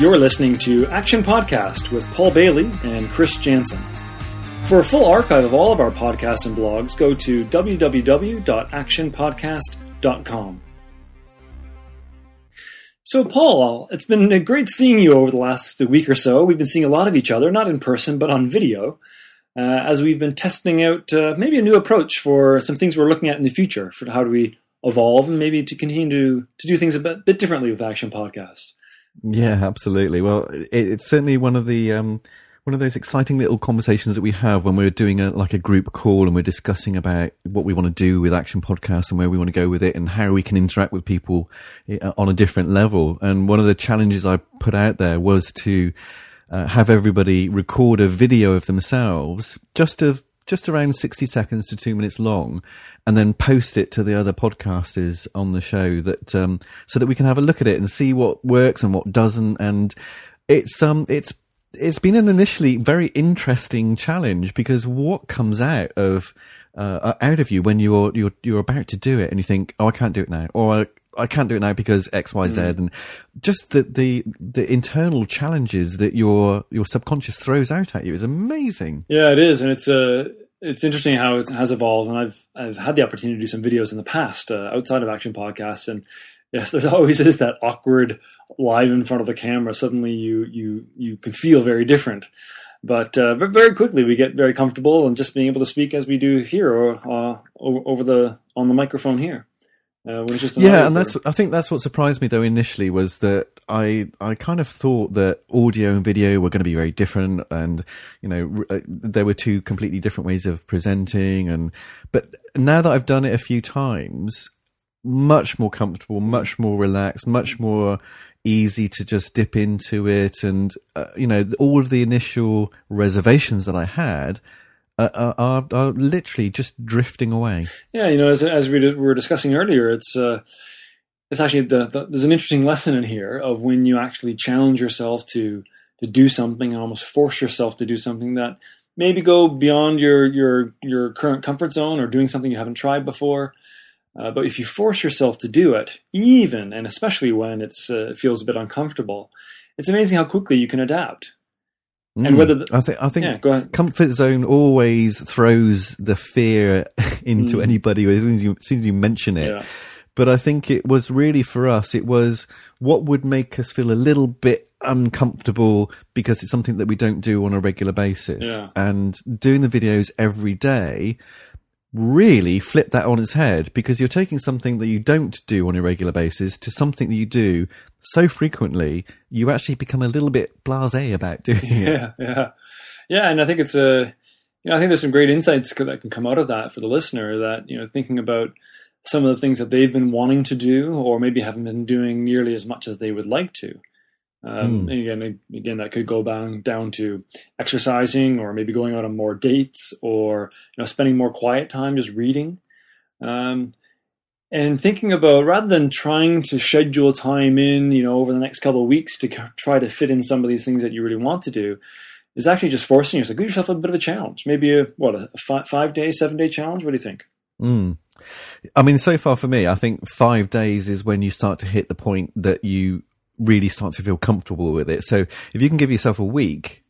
You're listening to Action Podcast with Paul Bailey and Chris Jansen. For a full archive of all of our podcasts and blogs, go to www.actionpodcast.com. So, Paul, it's been great seeing you over the last week or so. We've been seeing a lot of each other, not in person, but on video, uh, as we've been testing out uh, maybe a new approach for some things we're looking at in the future for how do we evolve and maybe to continue to, to do things a bit, bit differently with Action Podcast. Yeah, absolutely. Well, it, it's certainly one of the um, one of those exciting little conversations that we have when we're doing a like a group call and we're discussing about what we want to do with Action Podcast and where we want to go with it and how we can interact with people eh, on a different level. And one of the challenges I put out there was to uh, have everybody record a video of themselves, just of just around 60 seconds to two minutes long, and then post it to the other podcasters on the show that, um, so that we can have a look at it and see what works and what doesn't. And it's, um, it's, it's been an initially very interesting challenge because what comes out of, uh, out of you when you're, you're, you're about to do it and you think, oh, I can't do it now, or I can't do it now because X, Y, Z, mm. and just the, the the internal challenges that your your subconscious throws out at you is amazing. Yeah, it is, and it's uh, it's interesting how it has evolved. And I've I've had the opportunity to do some videos in the past uh, outside of action podcasts, and yes, there always is that awkward live in front of the camera. Suddenly, you you you can feel very different. But, uh, very quickly we get very comfortable and just being able to speak as we do here or uh, over the on the microphone here. Uh, yeah, and that's I think that's what surprised me though initially was that I I kind of thought that audio and video were going to be very different, and you know uh, there were two completely different ways of presenting, and but now that I've done it a few times, much more comfortable, much more relaxed, much more easy to just dip into it, and uh, you know all of the initial reservations that I had are, are, are literally just drifting away. Yeah, you know, as, as we were discussing earlier, it's uh, it's actually the, the, there's an interesting lesson in here of when you actually challenge yourself to to do something and almost force yourself to do something that maybe go beyond your your your current comfort zone or doing something you haven't tried before. Uh, but if you force yourself to do it, even and especially when it's uh, it feels a bit uncomfortable, it's amazing how quickly you can adapt. Mm. And whether the, I think I think yeah, comfort zone always throws the fear into mm. anybody as soon as you as soon as you mention it. Yeah. But I think it was really for us. It was what would make us feel a little bit uncomfortable because it's something that we don't do on a regular basis. Yeah. And doing the videos every day really flip that on its head because you're taking something that you don't do on a regular basis to something that you do so frequently, you actually become a little bit blasé about doing it. Yeah, yeah, yeah. And I think it's a, you know, I think there's some great insights that can come out of that for the listener. That you know, thinking about some of the things that they've been wanting to do, or maybe haven't been doing nearly as much as they would like to. Um, mm. again, again, that could go down down to exercising, or maybe going out on more dates, or you know, spending more quiet time just reading. Um, and thinking about rather than trying to schedule time in, you know, over the next couple of weeks to try to fit in some of these things that you really want to do, is actually just forcing yourself. Give yourself a bit of a challenge. Maybe a what a five, five day, seven day challenge. What do you think? Mm. I mean, so far for me, I think five days is when you start to hit the point that you really start to feel comfortable with it. So if you can give yourself a week,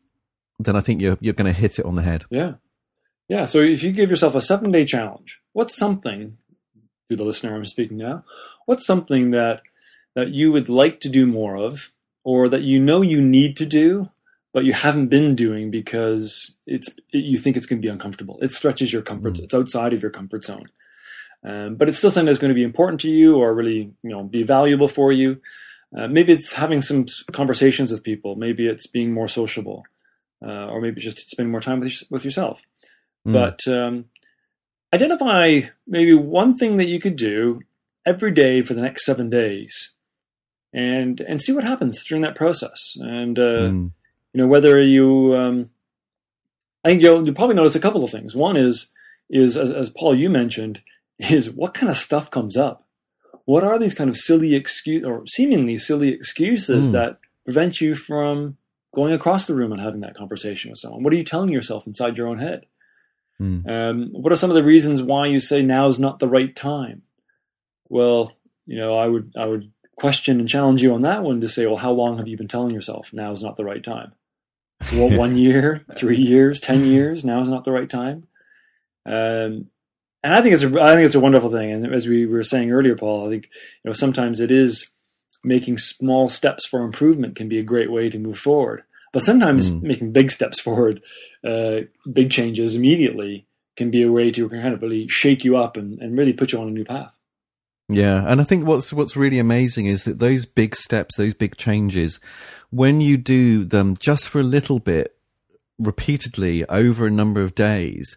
then I think you're you're going to hit it on the head. Yeah, yeah. So if you give yourself a seven day challenge, what's something to the listener I'm speaking now, what's something that that you would like to do more of, or that you know you need to do, but you haven't been doing because it's it, you think it's going to be uncomfortable. It stretches your comfort. Mm. It's outside of your comfort zone, um, but it's still something that's going to be important to you or really you know be valuable for you. Uh, maybe it's having some conversations with people. Maybe it's being more sociable, uh, or maybe just spending more time with, with yourself. Mm. But um, identify maybe one thing that you could do every day for the next seven days and and see what happens during that process and uh, mm. you know whether you um, i think you'll, you'll probably notice a couple of things one is is as, as, paul you mentioned is what kind of stuff comes up what are these kind of silly excuse or seemingly silly excuses mm. that prevent you from going across the room and having that conversation with someone what are you telling yourself inside your own head Mm. Um, what are some of the reasons why you say now is not the right time? Well, you know, I would I would question and challenge you on that one to say, well, how long have you been telling yourself now is not the right time? Well, one year, three years, ten years, now is not the right time. Um, and I think it's a, I think it's a wonderful thing. And as we were saying earlier, Paul, I think you know sometimes it is making small steps for improvement can be a great way to move forward. But sometimes mm. making big steps forward, uh, big changes immediately can be a way to kind of really shake you up and, and really put you on a new path. Yeah, and I think what's what's really amazing is that those big steps, those big changes, when you do them just for a little bit, repeatedly over a number of days,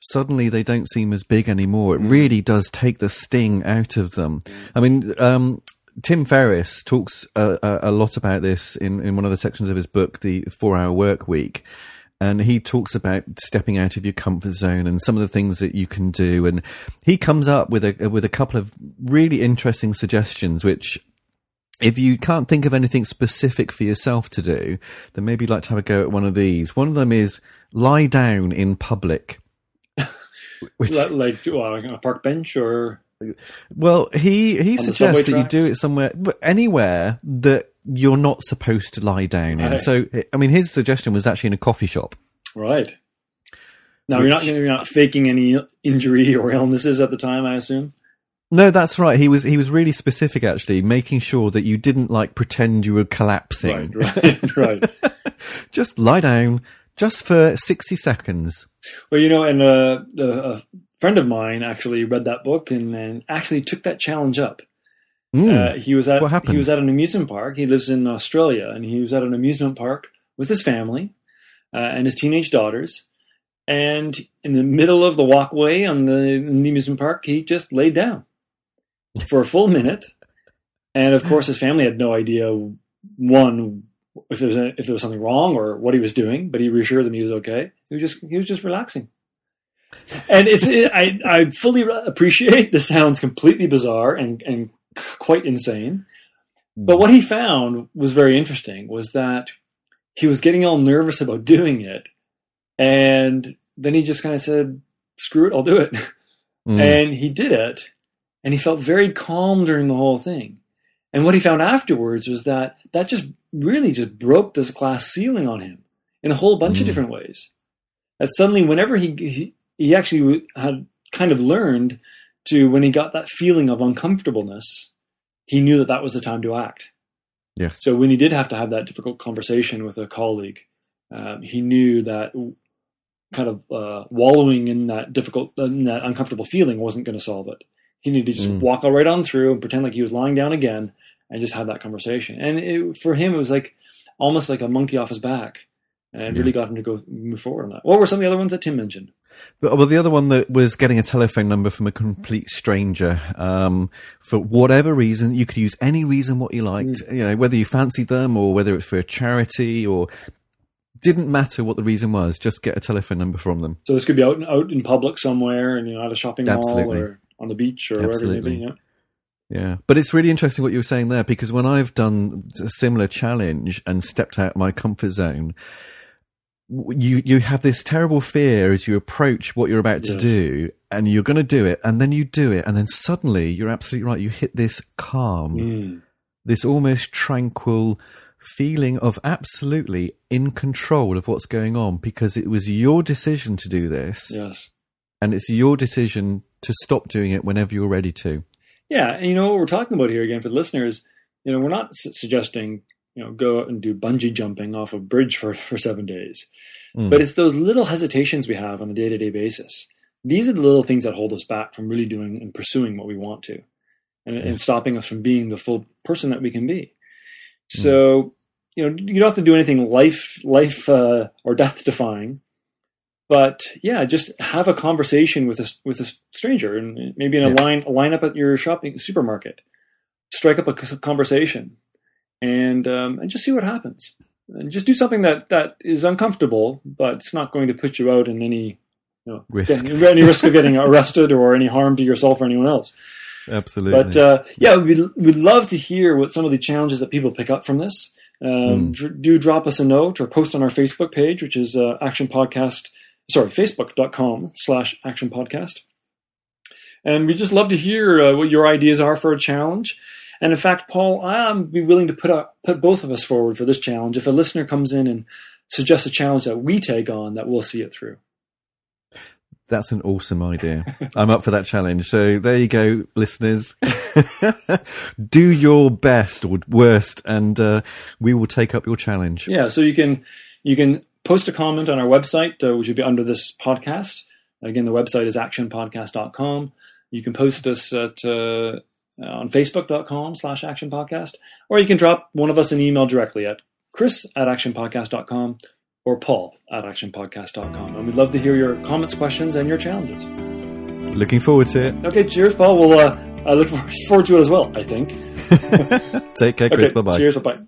suddenly they don't seem as big anymore. It mm. really does take the sting out of them. I mean, um, Tim Ferriss talks a, a, lot about this in, in one of the sections of his book, The Four Hour Work Week. And he talks about stepping out of your comfort zone and some of the things that you can do. And he comes up with a, with a couple of really interesting suggestions, which if you can't think of anything specific for yourself to do, then maybe you'd like to have a go at one of these. One of them is lie down in public. Which, like, well, on a park bench or well, he he suggests that you do it somewhere, but anywhere that you're not supposed to lie down in. Right. So, eh, I mean, his suggestion was actually in a coffee shop. Right. Now Which, you're not you're not faking any injury or illnesses at the time, I assume. No, that's right. He was he was really specific, actually, making sure that you didn't like pretend you were collapsing. Right, right, right. just lie down, just for sixty seconds. Well, you know, and uh, uh, friend of mine actually read that book and, and actually took that challenge up. Mm. Uh, he was at what happened? he was at an amusement park. He lives in Australia, and he was at an amusement park with his family uh, and his teenage daughters. And in the middle of the walkway on the, the amusement park, he just laid down for a full minute. And of course, his family had no idea one if there was if there was something wrong or what he was doing, but he reassured them he was okay. He was just he was just relaxing and it's it, I I fully appreciate this sounds completely bizarre and and quite insane. But what he found was very interesting was that he was getting all nervous about doing it, and then he just kind of said, "Screw it, I'll do it," mm. and he did it, and he felt very calm during the whole thing. And what he found afterwards was that that just really just broke this glass ceiling on him in a whole bunch mm. of different ways. That suddenly, whenever he, he he actually had kind of learned to when he got that feeling of uncomfortableness, he knew that that was the time to act. Yes. So when he did have to have that difficult conversation with a colleague, um, he knew that kind of uh, wallowing in that difficult, in that uncomfortable feeling wasn't going to solve it. He needed to just mm. walk right on through and pretend like he was lying down again and just have that conversation. And it, for him, it was like almost like a monkey off his back, and yeah. really got him to go move forward on that. What were some of the other ones that Tim mentioned? But, well, the other one that was getting a telephone number from a complete stranger um, for whatever reason. You could use any reason what you liked. Mm. You know, whether you fancied them or whether it's for a charity or didn't matter what the reason was. Just get a telephone number from them. So this could be out out in public somewhere, and you know, at a shopping Absolutely. mall or on the beach or Absolutely. wherever it may be. Yeah. Yeah, but it's really interesting what you were saying there because when I've done a similar challenge and stepped out my comfort zone, you you have this terrible fear as you approach what you're about to yes. do and you're going to do it and then you do it and then suddenly you're absolutely right you hit this calm mm. this almost tranquil feeling of absolutely in control of what's going on because it was your decision to do this yes and it's your decision to stop doing it whenever you're ready to yeah and you know what we're talking about here again for the listeners you know we're not su- suggesting you know, go out and do bungee jumping off a bridge for, for seven days. Mm. But it's those little hesitations we have on a day to day basis. These are the little things that hold us back from really doing and pursuing what we want to and, and stopping us from being the full person that we can be. Hmm. So, you know, you don't have to do anything life, life, uh, or death defying, but yeah, just have a conversation with a, with a stranger and maybe in a yeah. line, a line up at your shopping supermarket, strike up a conversation and um, and just see what happens. And just do something that that is uncomfortable, but it's not going to put you out in any you know, risk, any risk of getting arrested or any harm to yourself or anyone else. Absolutely. But uh, yeah, we'd, we'd love to hear what some of the challenges that people pick up from this. Um, mm. dr- do drop us a note or post on our Facebook page, which is uh, Action Podcast. Sorry, facebook.com slash Action Podcast. And we just love to hear uh, what your ideas are for a challenge. And in fact, Paul, I'm be willing to put a, put both of us forward for this challenge. If a listener comes in and suggests a challenge that we take on, that we'll see it through. That's an awesome idea. I'm up for that challenge. So there you go, listeners. Do your best or worst, and uh, we will take up your challenge. Yeah. So you can you can post a comment on our website, uh, which would be under this podcast. Again, the website is actionpodcast.com. You can post us at uh, on facebook.com slash actionpodcast, or you can drop one of us an email directly at chris at actionpodcast.com or paul at actionpodcast.com. And we'd love to hear your comments, questions, and your challenges. Looking forward to it. Okay, cheers, Paul. We'll uh, I look forward to it as well, I think. Take care, Chris. Okay, bye bye. cheers, bye-bye.